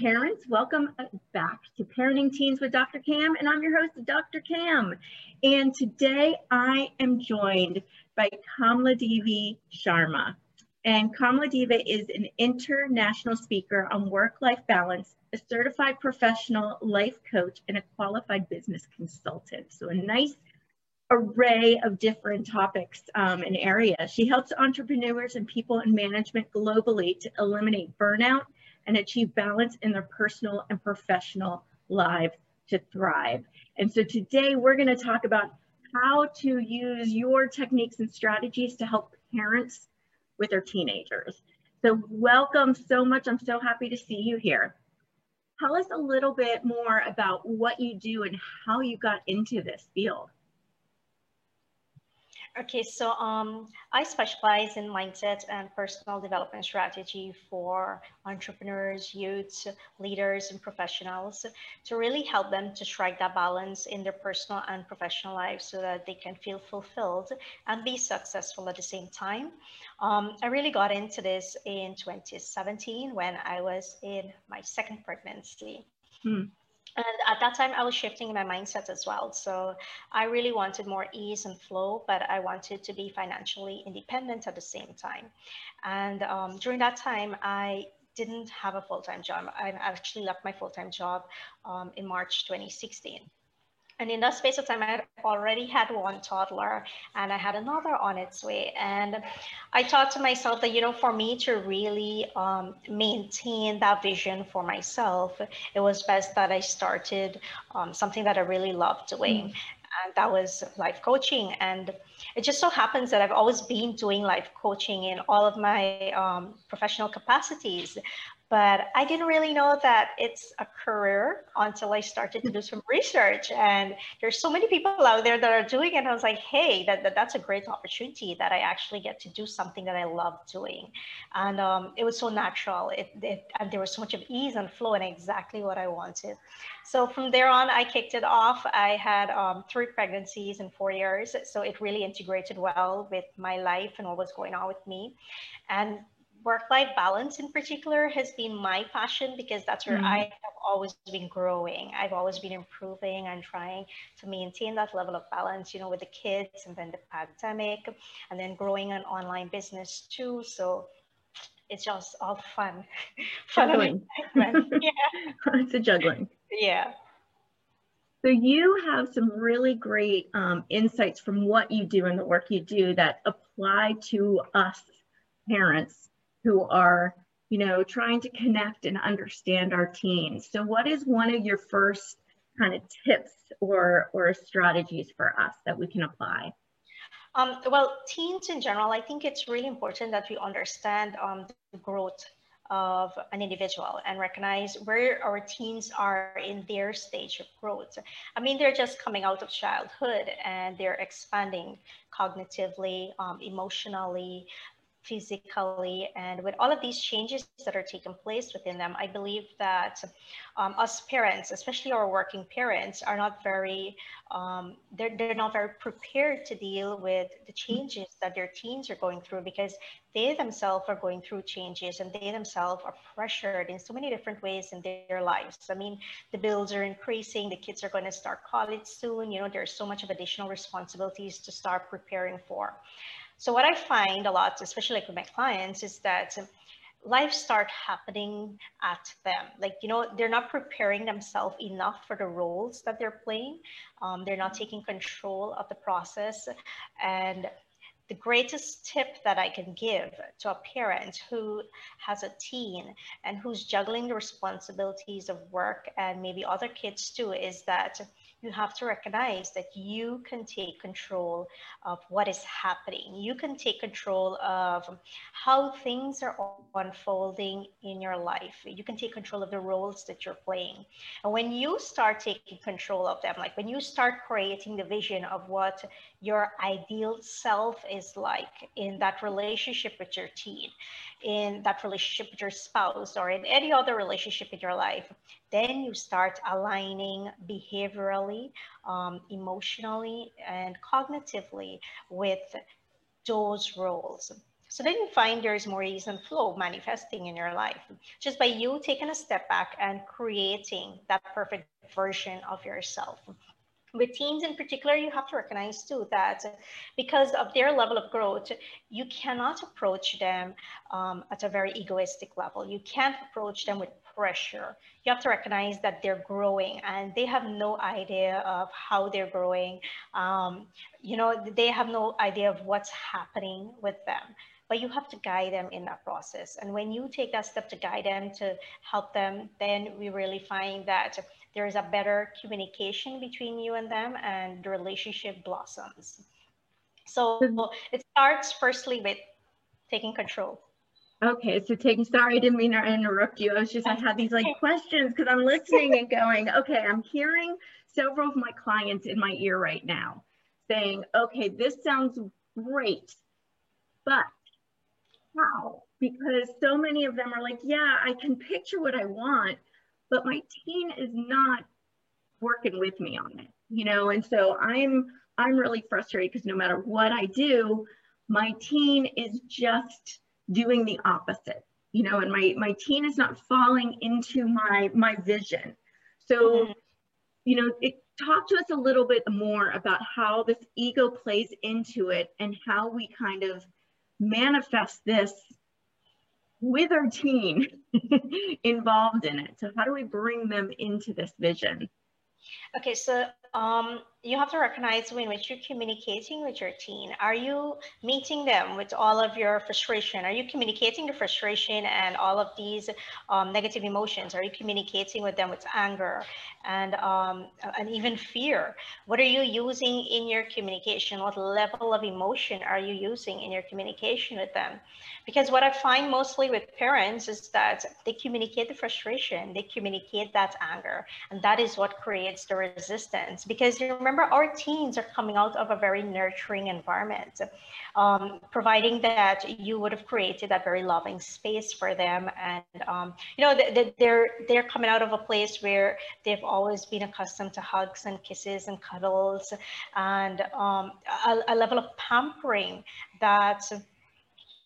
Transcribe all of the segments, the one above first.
Parents. Welcome back to Parenting Teens with Dr. Cam, and I'm your host, Dr. Cam. And today I am joined by Kamaladevi Sharma. And Kamaladevi is an international speaker on work-life balance, a certified professional life coach, and a qualified business consultant. So a nice array of different topics um, and areas. She helps entrepreneurs and people in management globally to eliminate burnout and achieve balance in their personal and professional lives to thrive. And so today we're going to talk about how to use your techniques and strategies to help parents with their teenagers. So welcome so much. I'm so happy to see you here. Tell us a little bit more about what you do and how you got into this field. Okay, so um, I specialize in mindset and personal development strategy for entrepreneurs, youths, leaders, and professionals to really help them to strike that balance in their personal and professional lives so that they can feel fulfilled and be successful at the same time. Um, I really got into this in 2017 when I was in my second pregnancy. Hmm. And at that time, I was shifting my mindset as well. So I really wanted more ease and flow, but I wanted to be financially independent at the same time. And um, during that time, I didn't have a full time job. I actually left my full time job um, in March 2016. And in that space of time, I had already had one toddler and I had another on its way. And I thought to myself that, you know, for me to really um, maintain that vision for myself, it was best that I started um, something that I really loved doing. Mm. And that was life coaching. And it just so happens that I've always been doing life coaching in all of my um, professional capacities but I didn't really know that it's a career until I started to do some research. And there's so many people out there that are doing it. And I was like, hey, that, that that's a great opportunity that I actually get to do something that I love doing. And um, it was so natural. It, it, and there was so much of ease and flow and exactly what I wanted. So from there on, I kicked it off. I had um, three pregnancies in four years. So it really integrated well with my life and what was going on with me. And work-life balance in particular has been my passion because that's where mm-hmm. I have always been growing. I've always been improving and trying to maintain that level of balance, you know, with the kids and then the pandemic and then growing an online business too. So it's just all fun. Juggling. yeah. it's a juggling. Yeah. So you have some really great um, insights from what you do and the work you do that apply to us parents who are, you know, trying to connect and understand our teens. So what is one of your first kind of tips or, or strategies for us that we can apply? Um, well, teens in general, I think it's really important that we understand um, the growth of an individual and recognize where our teens are in their stage of growth. I mean, they're just coming out of childhood and they're expanding cognitively, um, emotionally, physically and with all of these changes that are taking place within them i believe that um, us parents especially our working parents are not very um, they're, they're not very prepared to deal with the changes that their teens are going through because they themselves are going through changes and they themselves are pressured in so many different ways in their lives. I mean the bills are increasing the kids are going to start college soon you know there's so much of additional responsibilities to start preparing for so what I find a lot, especially like with my clients, is that life start happening at them. Like, you know, they're not preparing themselves enough for the roles that they're playing. Um, they're not taking control of the process. And the greatest tip that I can give to a parent who has a teen and who's juggling the responsibilities of work and maybe other kids too is that you have to recognize that you can take control of what is happening. You can take control of how things are unfolding in your life. You can take control of the roles that you're playing. And when you start taking control of them, like when you start creating the vision of what your ideal self is like in that relationship with your teen, in that relationship with your spouse, or in any other relationship in your life, then you start aligning behaviorally, um, emotionally, and cognitively with those roles. So then you find there's more ease and flow manifesting in your life just by you taking a step back and creating that perfect version of yourself with teens in particular, you have to recognize too that because of their level of growth, you cannot approach them um, at a very egoistic level. You can't approach them with pressure. You have to recognize that they're growing and they have no idea of how they're growing. Um, you know, they have no idea of what's happening with them but you have to guide them in that process. And when you take that step to guide them, to help them, then we really find that there is a better communication between you and them and the relationship blossoms. So it starts firstly with taking control. Okay, so taking, sorry, I didn't mean to interrupt you. I was just, I had these like questions because I'm listening and going, okay, I'm hearing several of my clients in my ear right now saying, okay, this sounds great, but how? Because so many of them are like, yeah, I can picture what I want, but my teen is not working with me on it, you know? And so I'm, I'm really frustrated because no matter what I do, my teen is just doing the opposite, you know, and my, my teen is not falling into my, my vision. So, mm-hmm. you know, it, talk to us a little bit more about how this ego plays into it and how we kind of manifest this with our teen involved in it. So how do we bring them into this vision? Okay, so um, you have to recognize when which you're communicating with your teen. Are you meeting them with all of your frustration? Are you communicating the frustration and all of these um, negative emotions? Are you communicating with them with anger and um, and even fear? What are you using in your communication? What level of emotion are you using in your communication with them? Because what I find mostly with parents is that they communicate the frustration, they communicate that anger, and that is what creates the resistance. Because you remember our teens are coming out of a very nurturing environment, um, providing that you would have created that very loving space for them. And, um, you know, they're, they're coming out of a place where they've always been accustomed to hugs and kisses and cuddles and um, a, a level of pampering that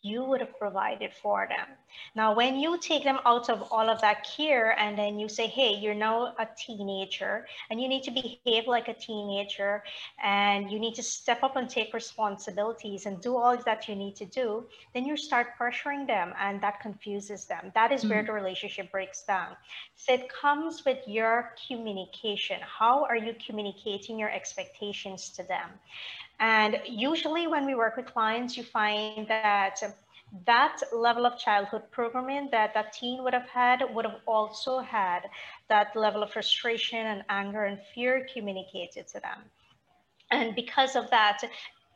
you would have provided for them. Now, when you take them out of all of that care and then you say, hey, you're now a teenager and you need to behave like a teenager and you need to step up and take responsibilities and do all that you need to do, then you start pressuring them and that confuses them. That is mm-hmm. where the relationship breaks down. So it comes with your communication. How are you communicating your expectations to them? And usually when we work with clients, you find that that level of childhood programming that that teen would have had would have also had that level of frustration and anger and fear communicated to them. And because of that,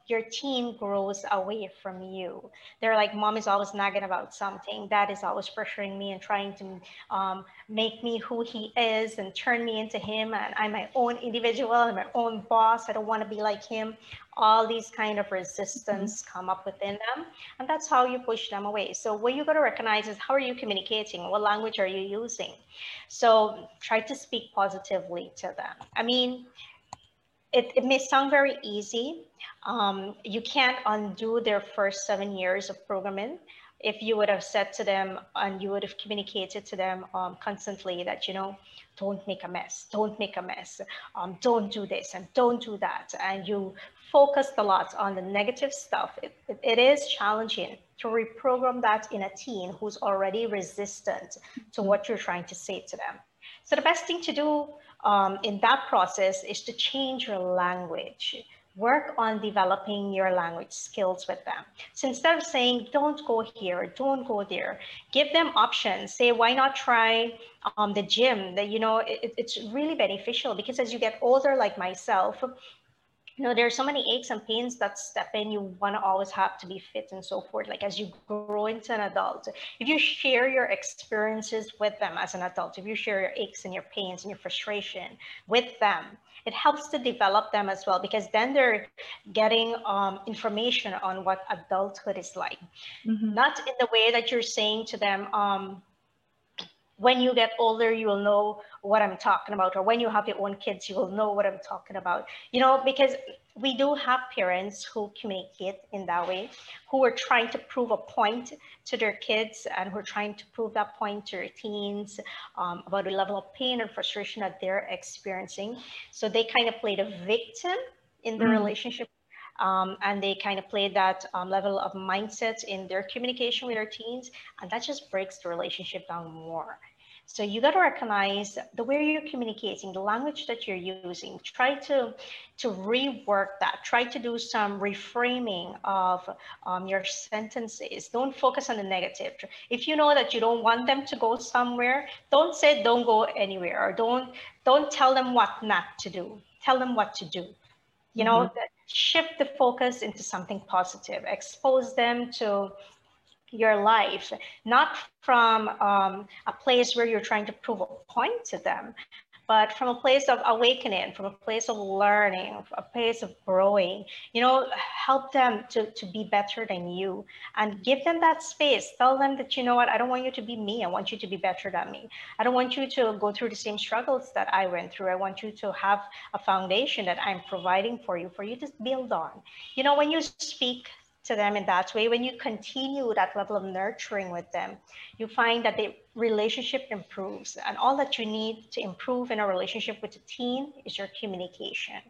your team grows away from you. They're like, mom is always nagging about something. Dad is always pressuring me and trying to um, make me who he is and turn me into him. And I'm my own individual and my own boss. I don't want to be like him. All these kind of resistance mm-hmm. come up within them. And that's how you push them away. So what you got to recognize is how are you communicating? What language are you using? So try to speak positively to them. I mean, it, it may sound very easy. Um, you can't undo their first seven years of programming if you would have said to them and you would have communicated to them um, constantly that, you know, don't make a mess, don't make a mess, um, don't do this and don't do that. And you focused a lot on the negative stuff. It, it, it is challenging to reprogram that in a teen who's already resistant to what you're trying to say to them. So the best thing to do um, in that process is to change your language. work on developing your language skills with them. So instead of saying, don't go here, don't go there, give them options. Say, why not try um, the gym? That, you know, it, it's really beneficial because as you get older, like myself, you know, there's so many aches and pains that step in. You want to always have to be fit and so forth. Like as you grow into an adult, if you share your experiences with them as an adult, if you share your aches and your pains and your frustration with them, it helps to develop them as well because then they're getting um, information on what adulthood is like. Mm-hmm. Not in the way that you're saying to them, um, when you get older, you will know what I'm talking about, or when you have your own kids, you will know what I'm talking about. You know, because we do have parents who communicate in that way, who are trying to prove a point to their kids and who are trying to prove that point to their teens um, about the level of pain and frustration that they're experiencing. So they kind of play the victim in the mm. relationship um, and they kind of play that um, level of mindset in their communication with their teens, and that just breaks the relationship down more. So you got to recognize the way you're communicating, the language that you're using. Try to to rework that. Try to do some reframing of um, your sentences. Don't focus on the negative. If you know that you don't want them to go somewhere, don't say don't go anywhere or don't don't tell them what not to do. Tell them what to do. You know, mm-hmm. shift the focus into something positive. Expose them to your life, not from um, a place where you're trying to prove a point to them, but from a place of awakening, from a place of learning, a place of growing, you know, help them to, to be better than you and give them that space. Tell them that, you know what, I don't want you to be me. I want you to be better than me. I don't want you to go through the same struggles that I went through. I want you to have a foundation that I'm providing for you, for you to build on. You know, when you speak to them in that way, when you continue that level of nurturing with them, you find that the relationship improves. And all that you need to improve in a relationship with a teen is your communication.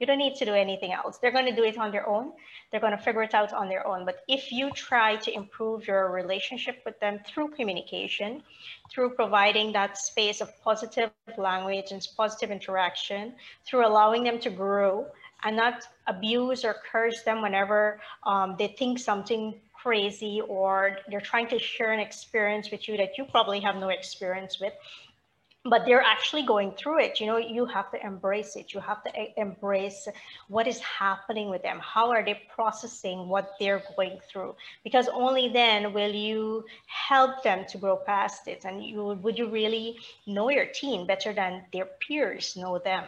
You don't need to do anything else. They're going to do it on their own. They're going to figure it out on their own. But if you try to improve your relationship with them through communication, through providing that space of positive language and positive interaction, through allowing them to grow, and not abuse or curse them whenever um, they think something crazy or they're trying to share an experience with you that you probably have no experience with but they're actually going through it. You know you have to embrace it. You have to embrace what is happening with them. How are they processing what they're going through? Because only then will you help them to grow past it. And you would you really know your teen better than their peers know them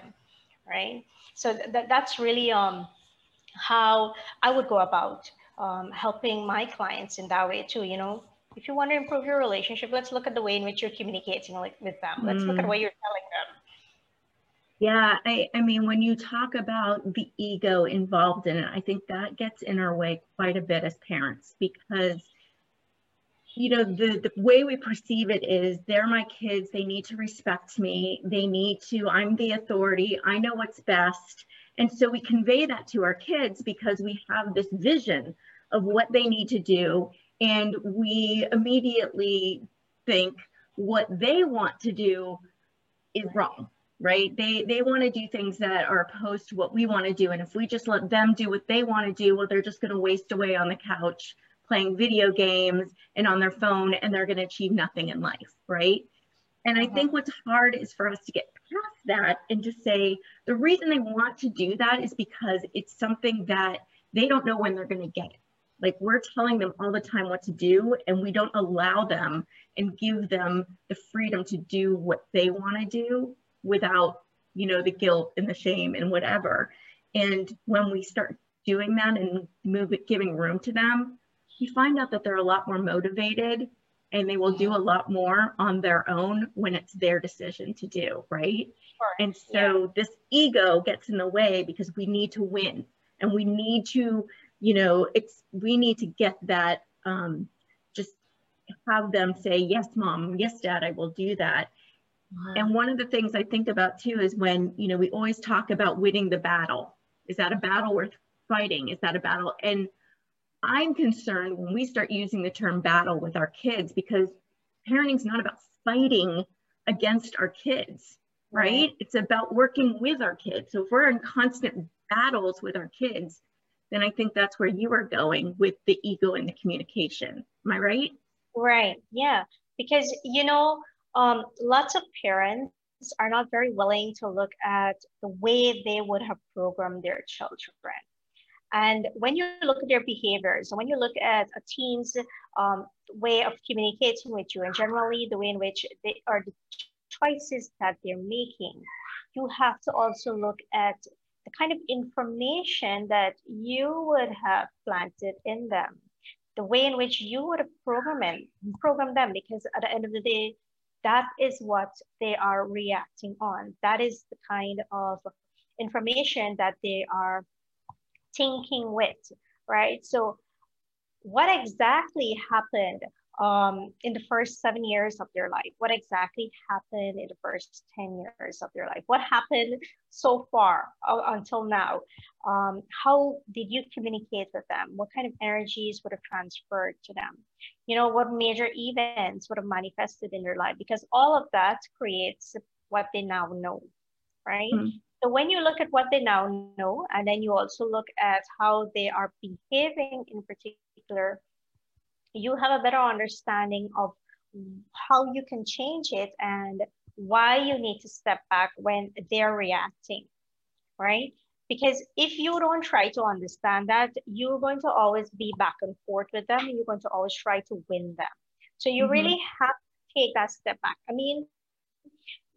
right so th- that's really um, how I would go about um, helping my clients in that way too. You know, if you want to improve your relationship, let's look at the way in which you're communicating with them. Let's mm. look at mm. what you're telling them. Yeah, I, I mean, when you talk about the ego involved in it, I think that gets in our way quite a bit as parents because you know the, the way we perceive it is they're my kids. They need to respect me. They need to i'm the authority. I know what's best. And so we convey that to our kids because we have this vision of what they need to do. And we immediately think what they want to do is wrong right? They they want to do things that are opposed to what we want to do. And if we just let them do what they want to do well they're just going to waste away on the couch playing video games and on their phone and they're going to achieve nothing in life, right? And I uh-huh. think what's hard is for us to get past that and just say the reason they want to do that is because it's something that they don't know when they're going to get it. Like we're telling them all the time what to do, and we don't allow them and give them the freedom to do what they want to do without, you know, the guilt and the shame and whatever. And when we start doing that and move it, giving room to them, you find out that they're a lot more motivated and they will do a lot more on their own when it's their decision to do, right? Sure. And so yeah. this ego gets in the way because we need to win and we need to, you know, it's we need to get that um, just have them say, yes, mom, yes, dad, I will do that. And one of the things I think about too is when, you know, we always talk about winning the battle. Is that a battle worth fighting? Is that a battle? And I'm concerned when we start using the term battle with our kids because parenting is not about fighting against our kids, right? It's about working with our kids. So if we're in constant battles with our kids, then I think that's where you are going with the ego and the communication. Am I right? Right. Yeah. Because, you know, um, lots of parents are not very willing to look at the way they would have programmed their children. And when you look at their behaviors, and when you look at a teen's um, way of communicating with you, and generally the way in which they are the choices that they're making, you have to also look at the kind of information that you would have planted in them, the way in which you would have programmed, programmed them, because at the end of the day, that is what they are reacting on. That is the kind of information that they are thinking with, right? So what exactly happened um, in the first seven years of their life? What exactly happened in the first 10 years of their life? What happened so far uh, until now? Um, how did you communicate with them? What kind of energies would have transferred to them? You know, what major events would have manifested in their life? Because all of that creates what they now know, right? Mm. So when you look at what they now know, and then you also look at how they are behaving in particular you have a better understanding of how you can change it and why you need to step back when they're reacting, right? Because if you don't try to understand that, you're going to always be back and forth with them and you're going to always try to win them. So you mm-hmm. really have to take that step back. I mean,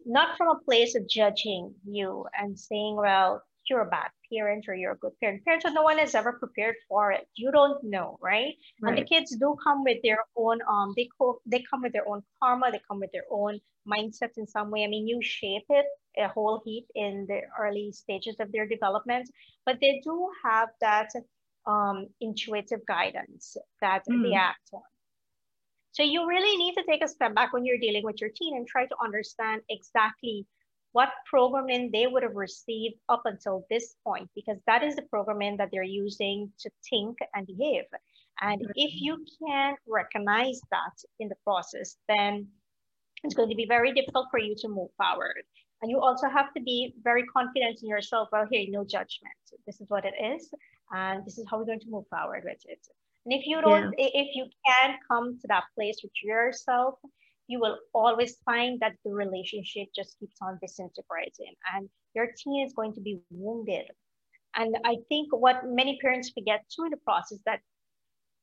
not from a place of judging you and saying, well, you're a bad parent or you're a good parent. Parents, no one is ever prepared for it. You don't know, right? right? And the kids do come with their own um they co- they come with their own karma, they come with their own mindset in some way. I mean, you shape it a whole heap in the early stages of their development, but they do have that um, intuitive guidance that mm. they act on. So you really need to take a step back when you're dealing with your teen and try to understand exactly what programming they would have received up until this point, because that is the programming that they're using to think and behave. And mm-hmm. if you can't recognize that in the process, then it's going to be very difficult for you to move forward. And you also have to be very confident in yourself. Well, here, no judgment. This is what it is. And this is how we're going to move forward with it. And if you don't, yeah. if you can't come to that place with yourself, you will always find that the relationship just keeps on disintegrating and your teen is going to be wounded. And I think what many parents forget too in the process that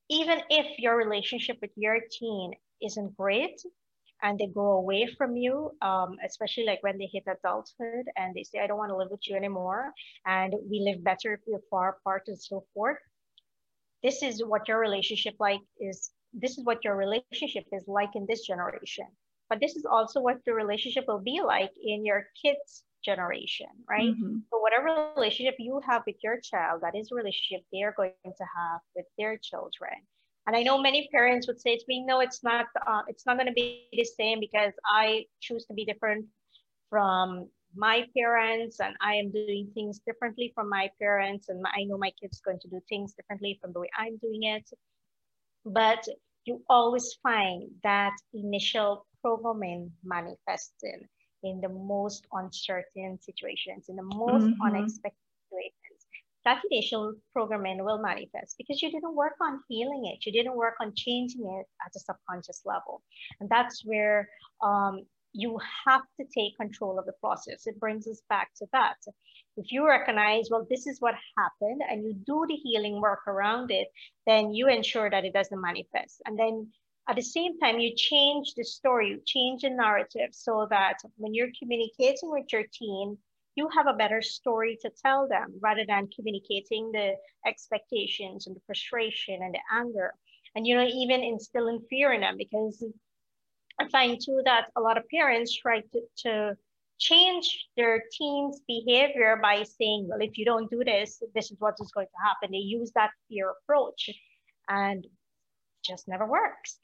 even if your relationship with your teen isn't great and they go away from you, um, especially like when they hit adulthood and they say, I don't want to live with you anymore, and we live better if we're far apart and so forth. This is what your relationship like is this is what your relationship is like in this generation. But this is also what the relationship will be like in your kids generation right? Mm-hmm. so whatever relationship you have with your child that is a relationship they're going to have with their children. And i know many parents would say to me no it's not uh, it's not going to be the same because i choose to be different from my parents and i am doing things differently from my parents and i know my kids going to do things differently from the way i'm doing it but you always find that initial programming manifesting in the most uncertain situations, in the most mm-hmm. unexpected situations. That initial programming will manifest because you didn't work on healing it. You didn't work on changing it at a subconscious level. And that's where um, you have to take control of the process. It brings us back to that. If you recognize, well, this is what happened, and you do the healing work around it, then you ensure that it doesn't manifest. And then at the same time, you change the story, you change the narrative so that when you're communicating with your team, you have a better story to tell them rather than communicating the expectations and the frustration and the anger. And, you know, even instilling fear in them because I find too that a lot of parents try to, to change their teens' behavior by saying, well, if you don't do this, this is what is going to happen. They use that fear approach and just never works.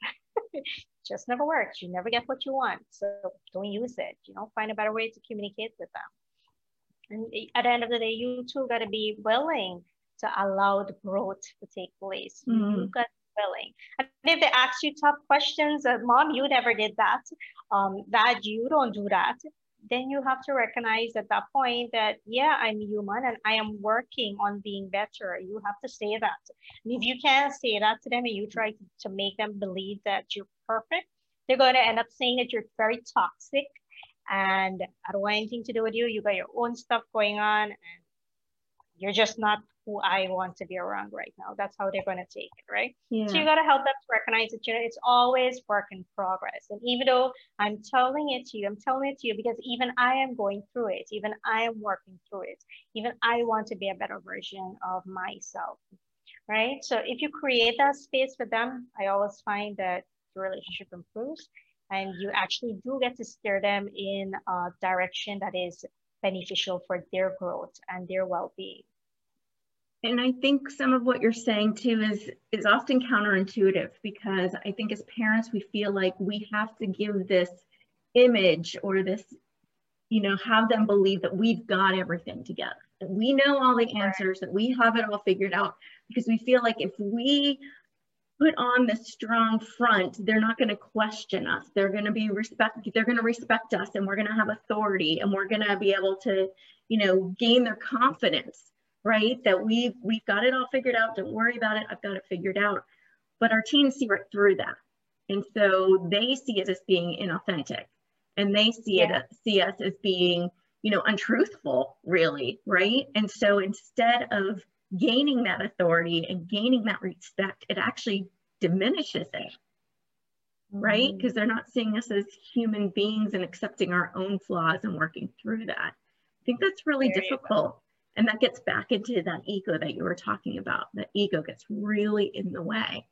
just never works. You never get what you want. So don't use it. You know, find a better way to communicate with them. And at the end of the day, you too got to be willing to allow the growth to take place. Mm-hmm. You got willing. And if they ask you tough questions, uh, mom, you never did that. Um, dad, you don't do that. then you have to recognize at that point that, yeah, I'm human and I am working on being better. You have to say that. And if you can't say that to them and you try to, to make them believe that you're perfect, they're going to end up saying that you're very toxic and I don't want anything to do with you. You got your own stuff going on and you're just not who I want to be around right now. That's how they're going to take it, right? Yeah. So you got to help them to recognize that, you know, it's always work in progress. And even though I'm telling it to you, I'm telling it to you because even I am going through it, even I am working through it, even I want to be a better version of myself, right? So if you create that space for them, I always find that the relationship improves and you actually do get to steer them in a direction that is beneficial for their growth and their well-being. And I think some of what you're saying too is is often counterintuitive because I think as parents we feel like we have to give this image or this you know have them believe that we've got everything together that we know all the answers that we have it all figured out. Because we feel like if we put on this strong front they're not going to question us. They're going to be respect they're going to respect us and we're going to have authority and we're going to be able to you know gain their confidence right? That we've we've got it all figured out. Don't worry about it. I've got it figured out. But our teens see right through that, and so they see it as being inauthentic, and they see yeah. it see us as being you know untruthful, really, right? And so instead of gaining that authority and gaining that respect, it actually diminishes it right? Because mm-hmm. they're not seeing us as human beings and accepting our own flaws and working through that. I think that's really difficult. And that gets back into that ego that you were talking about. That ego gets really in the way.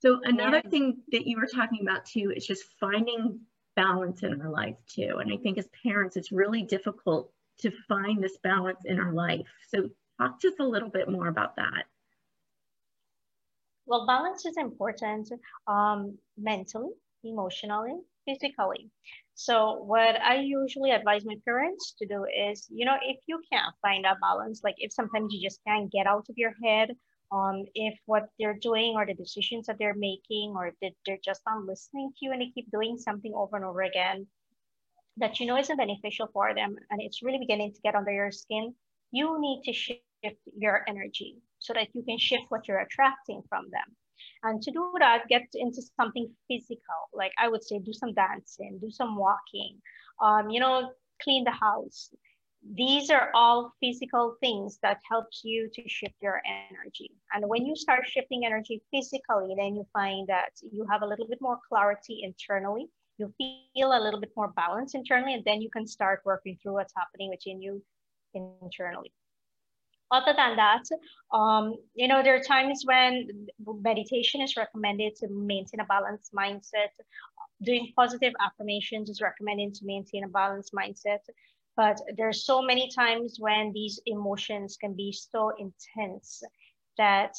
So another yeah. thing that you were talking about too is just finding balance in our life too. And I think as parents, it's really difficult to find this balance in our life. So talk to us a little bit more about that. Well, balance is important um, mentally, emotionally, physically. So what I usually advise my parents to do is, you know, if you can't find a balance, like if sometimes you just can't get out of your head, um, if what they're doing or the decisions that they're making or that they're just not listening to you and they keep doing something over and over again that you know isn't beneficial for them and it's really beginning to get under your skin, you need to shift your energy so that you can shift what you're attracting from them. And to do that, get into something physical. Like I would say, do some dancing, do some walking, um, you know, clean the house. These are all physical things that helps you to shift your energy. And when you start shifting energy physically, then you find that you have a little bit more clarity internally. You feel a little bit more balance internally, and then you can start working through what's happening within you internally other than that, um, you know, there are times when meditation is recommended to maintain a balanced mindset. Doing positive affirmations is recommended to maintain a balanced mindset. But there's so many times when these emotions can be so intense that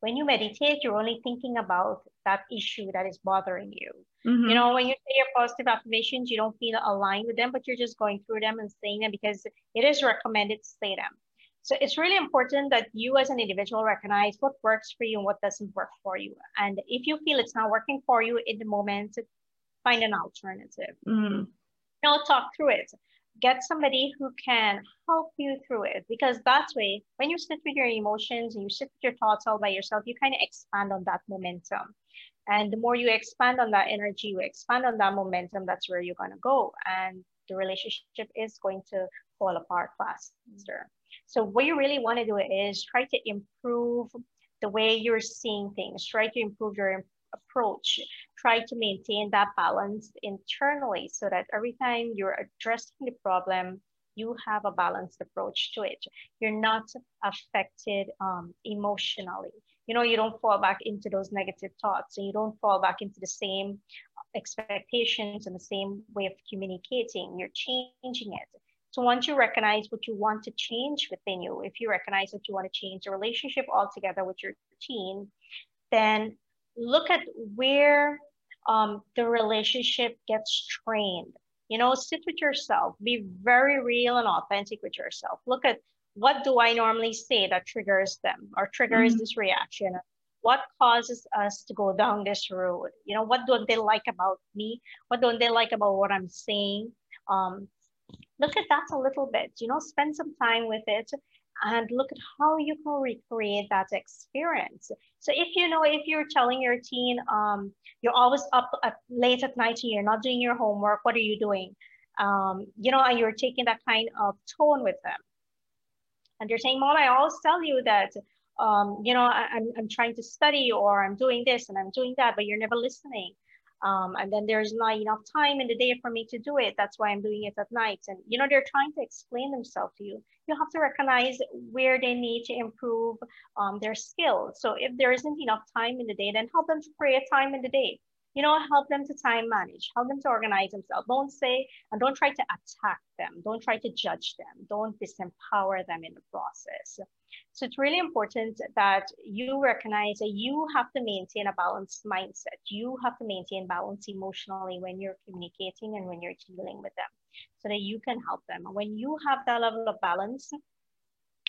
when you meditate, you're only thinking about that issue that is bothering you. Mm-hmm. You know, when you say your positive affirmations, you don't feel aligned with them, but you're just going through them and saying them because it is recommended to say them. So it's really important that you as an individual recognize what works for you and what doesn't work for you. And if you feel it's not working for you in the moment, find an alternative. Mm. You know, talk through it. Get somebody who can help you through it because that way, when you sit with your emotions and you sit with your thoughts all by yourself, you kind of expand on that momentum. And the more you expand on that energy, you expand on that momentum, that's where you're going to go. And the relationship is going to fall apart faster. So what you really want to do is try to improve the way you're seeing things, try to improve your approach, try to maintain that balance internally so that every time you're addressing the problem, you have a balanced approach to it. You're not affected um, emotionally. You know, you don't fall back into those negative thoughts and you don't fall back into the same expectations and the same way of communicating. You're changing it. So once you recognize what you want to change within you, if you recognize that you want to change the relationship altogether with your teen, then look at where um, the relationship gets strained. You know, sit with yourself, be very real and authentic with yourself. Look at what do I normally say that triggers them or triggers mm-hmm. this reaction? What causes us to go down this road? You know, what don't they like about me? What don't they like about what I'm saying? um, look at that a little bit, you know, spend some time with it and look at how you can recreate that experience. So if you know, if you're telling your teen, um, you're always up at, late at night and you're not doing your homework, what are you doing? Um, you know, and you're taking that kind of tone with them. And you're saying, Mom, I always tell you that, um, you know, I, I'm, I'm trying to study or I'm doing this and I'm doing that, but you're never listening. Um, and then there's not enough time in the day for me to do it. That's why I'm doing it at night. And, you know, they're trying to explain themselves to you. You have to recognize where they need to improve um, their skills. So if there isn't enough time in the day, then help them to create time in the day you know, help them to time manage, help them to organize themselves. Don't say, and don't try to attack them. Don't try to judge them. Don't disempower them in the process. So it's really important that you recognize that you have to maintain a balanced mindset. You have to maintain balance emotionally when you're communicating and when you're dealing with them so that you can help them. When you have that level of balance,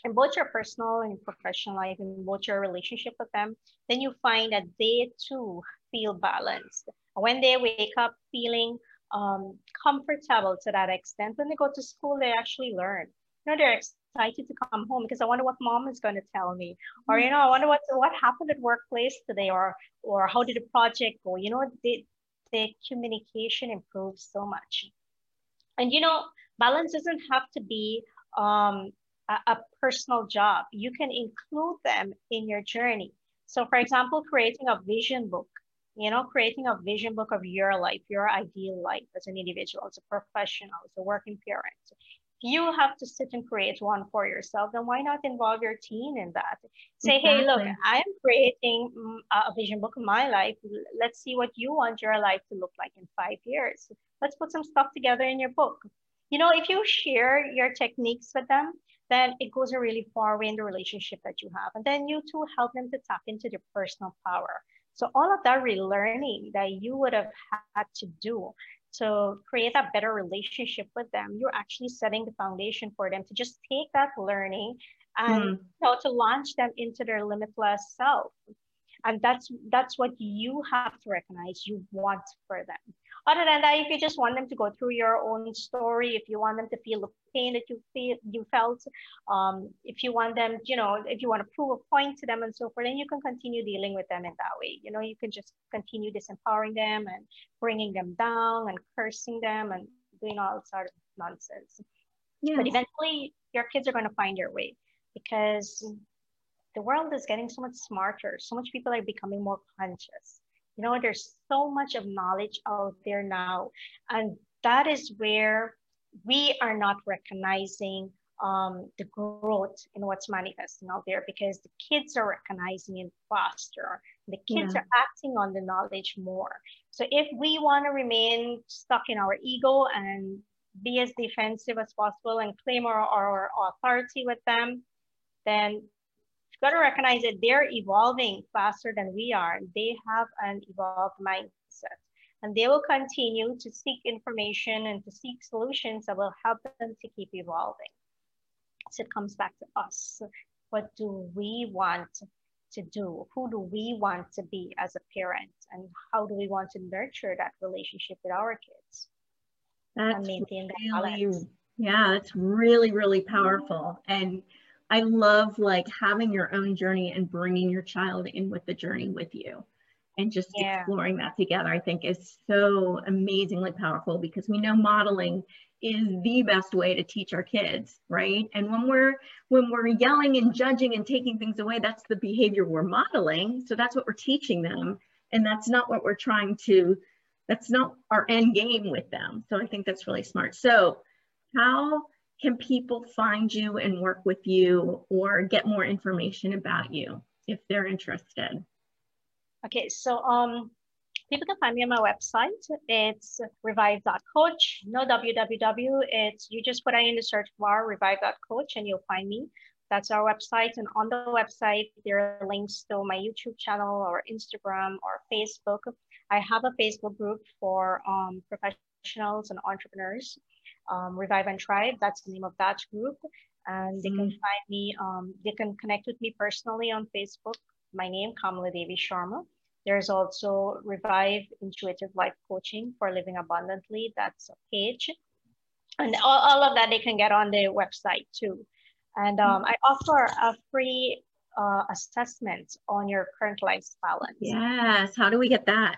in both your personal and professional life and both your relationship with them, then you find that they too feel balanced. When they wake up feeling um, comfortable to that extent, when they go to school, they actually learn. You know, they're excited to come home because I wonder what mom is going to tell me, or you know, I wonder what what happened at workplace today, or or how did the project go? You know, the the communication improves so much. And you know, balance doesn't have to be um, a, a personal job. You can include them in your journey. So, for example, creating a vision book you know, creating a vision book of your life, your ideal life as an individual, as a professional, as a working parent. If You have to sit and create one for yourself. Then why not involve your teen in that? Say, exactly. hey, look, I'm creating mm, a vision book of my life. Let's see what you want your life to look like in five years. Let's put some stuff together in your book. You know, if you share your techniques with them, then it goes a really far way in the relationship that you have. And then you too help them to tap into their personal power. So all of that relearning that you would have had to do to create a better relationship with them, you're actually setting the foundation for them to just take that learning and mm. you know, to launch them into their limitless self. And that's that's what you have to recognize you want for them. Other than that, if you just want them to go through your own story, if you want them to feel the pain that you feel you felt, um, if you want them, you know, if you want to prove a point to them and so forth, then you can continue dealing with them in that way. You know, you can just continue disempowering them and bringing them down and cursing them and doing all sort of nonsense. Yes. But eventually, your kids are going to find their way because the world is getting so much smarter. So much people are becoming more conscious you know, there's so much of knowledge out there now. And that is where we are not recognizing um, the growth in what's manifesting out there because the kids are recognizing it faster. The kids yeah. are acting on the knowledge more. So if we want to remain stuck in our ego and be as defensive as possible and claim our, our authority with them, then got to recognize that they're evolving faster than we are. They have an evolved mindset and they will continue to seek information and to seek solutions that will help them to keep evolving. So it comes back to us. What do we want to do? Who do we want to be as a parent? And how do we want to nurture that relationship with our kids? That's and maintain really, that Yeah, it's really, really powerful. And I love like having your own journey and bringing your child in with the journey with you and just yeah. exploring that together. I think is so amazingly powerful because we know modeling is the best way to teach our kids, right? And when we're when we're yelling and judging and taking things away, that's the behavior we're modeling. So that's what we're teaching them and that's not what we're trying to that's not our end game with them. So I think that's really smart. So how can people find you and work with you or get more information about you if they're interested? Okay, so um, people can find me on my website. It's revive.coach, no www. It's you just put it in the search bar revive.coach and you'll find me. That's our website. And on the website, there are links to my YouTube channel or Instagram or Facebook. I have a Facebook group for um, professionals and entrepreneurs um, Revive and Thrive. That's the name of that group. And they can mm-hmm. find me, um, they can connect with me personally on Facebook. My name, Kamala Devi Sharma. There's also Revive Intuitive Life Coaching for Living Abundantly. That's a page. and all, all of that they can get on the website too. And um, I offer a free uh, assessment on your current life balance. Yes. How do we get that?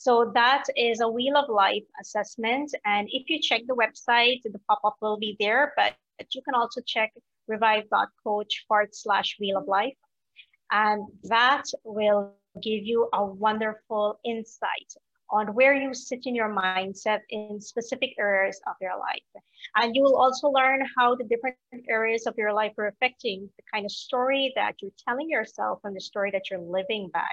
So that is a Wheel of Life assessment. And if you check the website, the pop-up will be there, but you can also check revive.coach forward slash Wheel of Life. And that will give you a wonderful insight on where you sit in your mindset in specific areas of your life. And you will also learn how the different areas of your life are affecting the kind of story that you're telling yourself and the story that you're living by.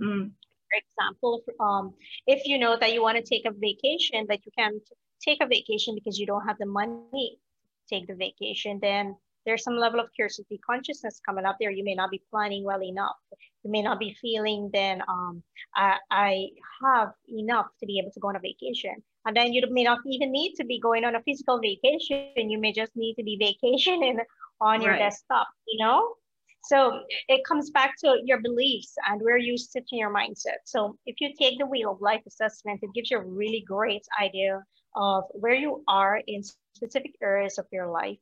Mm. For example, um, if you know that you want to take a vacation, but you can't take a vacation because you don't have the money to take the vacation, then there's some level of curiosity consciousness coming up there. You may not be planning well enough. You may not be feeling then um, I, I have enough to be able to go on a vacation. And then you may not even need to be going on a physical vacation. You may just need to be vacationing on your right. desktop, you know? So it comes back to your beliefs and where you sit in your mindset. So if you take the wheel of life assessment, it gives you a really great idea of where you are in specific areas of your life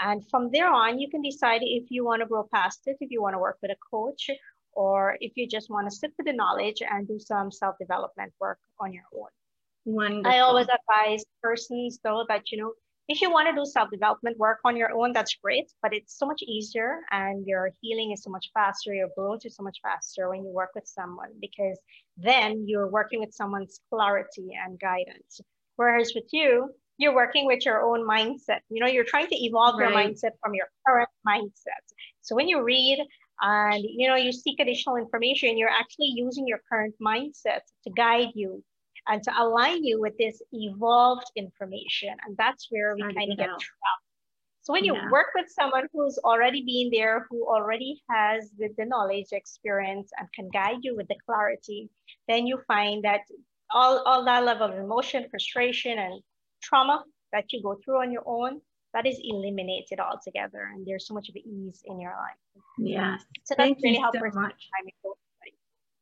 and from there on, you can decide if you want to grow past it, if you want to work with a coach, or if you just want to sit with the knowledge and do some self development work on your own. Wonderful. I always advise persons though that, you know, if you want to do self development work on your own, that's great, but it's so much easier and your healing is so much faster, your growth is so much faster when you work with someone because then you're working with someone's clarity and guidance. Whereas with you, you're working with your own mindset. You know, you're trying to evolve right. your mindset from your current mindset. So when you read and you know you seek additional information, you're actually using your current mindset to guide you and to align you with this evolved information. And that's where we kind of get trapped. So when you yeah. work with someone who's already been there, who already has the, the knowledge, experience, and can guide you with the clarity, then you find that all, all that level of emotion, frustration, and trauma that you go through on your own, that is eliminated altogether. And there's so much of ease in your life. Yes. So Thank really you so much.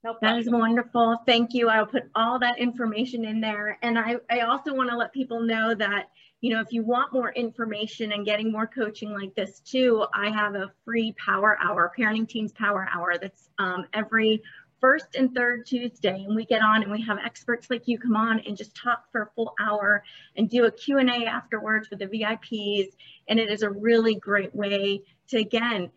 No that is wonderful. Thank you. I'll put all that information in there. And I, I also want to let people know that, you know, if you want more information and getting more coaching like this too, I have a free power hour, Parenting Teens Power Hour that's um, every first and third Tuesday and we get on and we have experts like you come on and just talk for a full hour and do a Q&A afterwards with the VIPs. And it is a really great way to, again,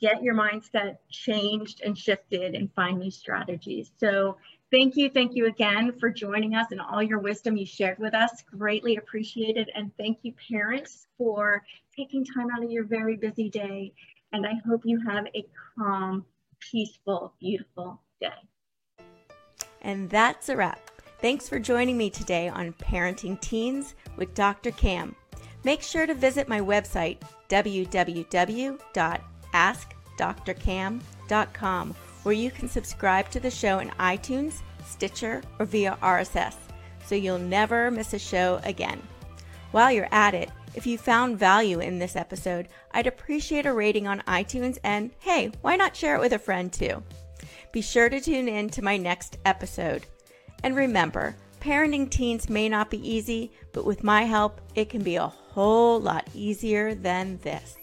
get your mindset changed and shifted and find new strategies. So thank you. Thank you again for joining us and all your wisdom you shared with us. Greatly appreciated. And thank you parents for taking time out of your very busy day. And I hope you have a calm, peaceful, beautiful day. And that's a wrap. Thanks for joining me today on Parenting Teens with Dr. Cam. Make sure to visit my website, www.askdrcam.com, where you can subscribe to the show in iTunes, Stitcher, or via RSS, so you'll never miss a show again. While you're at it, if you found value in this episode, I'd appreciate a rating on iTunes and hey, why not share it with a friend too? Be sure to tune in to my next episode. And remember, parenting teens may not be easy, but with my help, it can be a whole lot easier than this.